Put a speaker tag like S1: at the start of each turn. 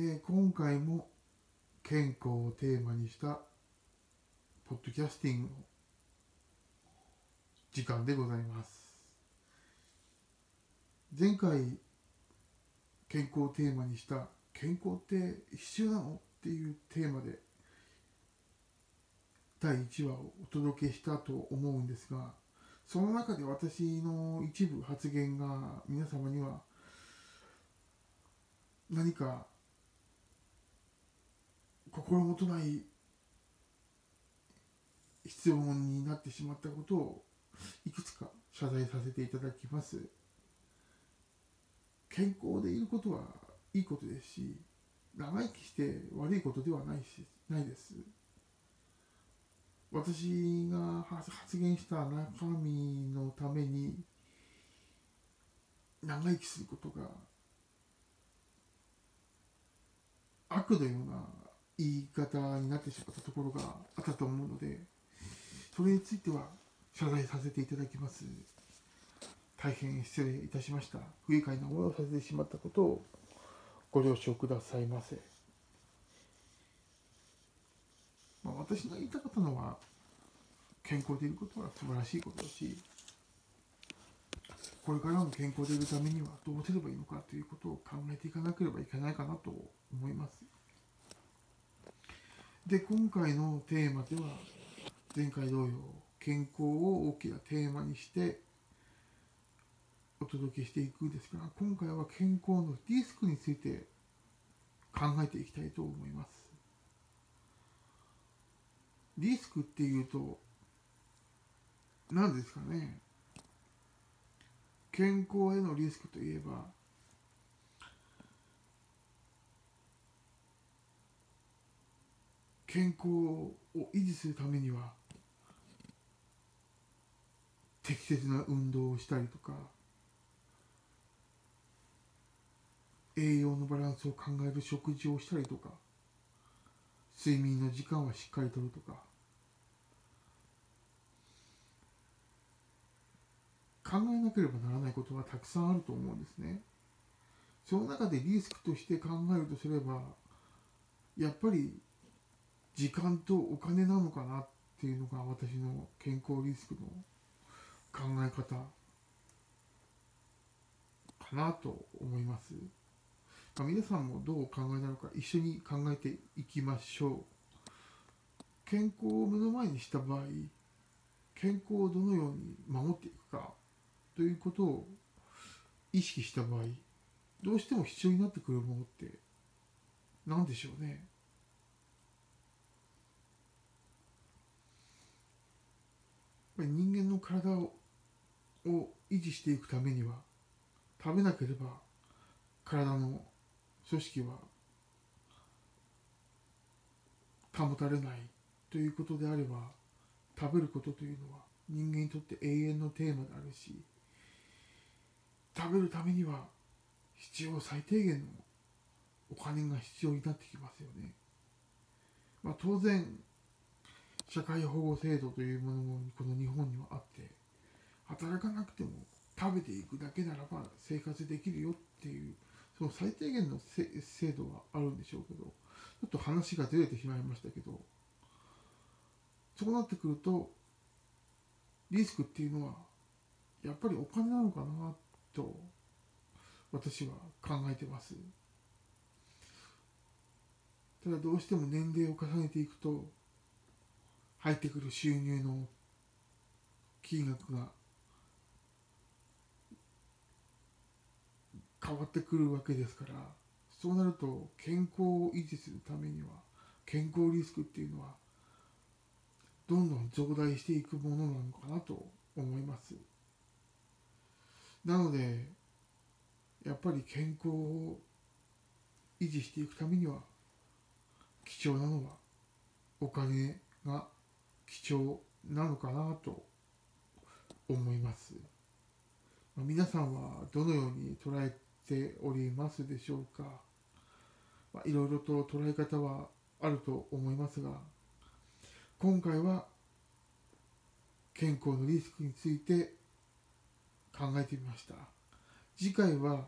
S1: ー今回も健康をテーマにしたポッドキャスティングの時間でございます。前回健康をテーマにした健康って必要なのっていうテーマで第1話をお届けしたと思うんですがその中で私の一部発言が皆様には何か心もとない質問になってしまったことをいくつか謝罪させていただきます。健康でいることはいいことですし長生きして悪いことではないしないです。私が発言した中身のために長生きすることが悪のような言い方になってしまったところがあったと思うのでそれについては謝罪させていただきます。大変失礼いたしました。不愉快な思いをさせてしまったことをご了承くださいませ、まあ、私の言いたかったのは健康でいることは素晴らしいことだしこれからの健康でいるためにはどうすればいいのかということを考えていかなければいけないかなと思います。で今回のテーマでは前回同様健康を大きなテーマにしてお届けしていくんですが今回は健康のリスクについて考えていきたいと思います。リスクっていうと何ですかね。健康へのリスクといえば健康を維持するためには適切な運動をしたりとか栄養のバランスを考える食事をしたりとか睡眠の時間はしっかりとるとか考えなければならないことがたくさんあると思うんですね。その中でリスクとして考えるとすればやっぱり時間とお金なのかなっていうのが私の健康リスクの考え方かなと思います。まあ、皆さんもどうお考えなのか一緒に考えていきましょう。健康を目の前にした場合健康をどのように守っていくかということを意識した場合どうしても必要になってくるものって何でしょうねぱり人間の体を維持していくためには食べなければ体の組織は保たれないということであれば食べることというのは人間にとって永遠のテーマであるし食べるためには必要最低限のお金が必要になってきますよね。まあ、当然社会保護制度というものもこの日本にはあって働かなくても食べていくだけならば生活できるよっていうその最低限の制度はあるんでしょうけどちょっと話がずれてしまいましたけどそうなってくるとリスクっていうのはやっぱりお金なのかなと私は考えてます。ただどうしても年齢を重ねていくと入ってくる収入の金額が変わってくるわけですからそうなると健康を維持するためには健康リスクっていうのはどんどん増大していくものなのかなと思います。なのでやっぱり健康を維持していくためには貴重なのはお金が貴重なのかなと思います。皆さんはどのように捉えておりますでしょうか、まあ、いろいろと捉え方はあると思いますが今回は健康のリスクについて考えてみました次回は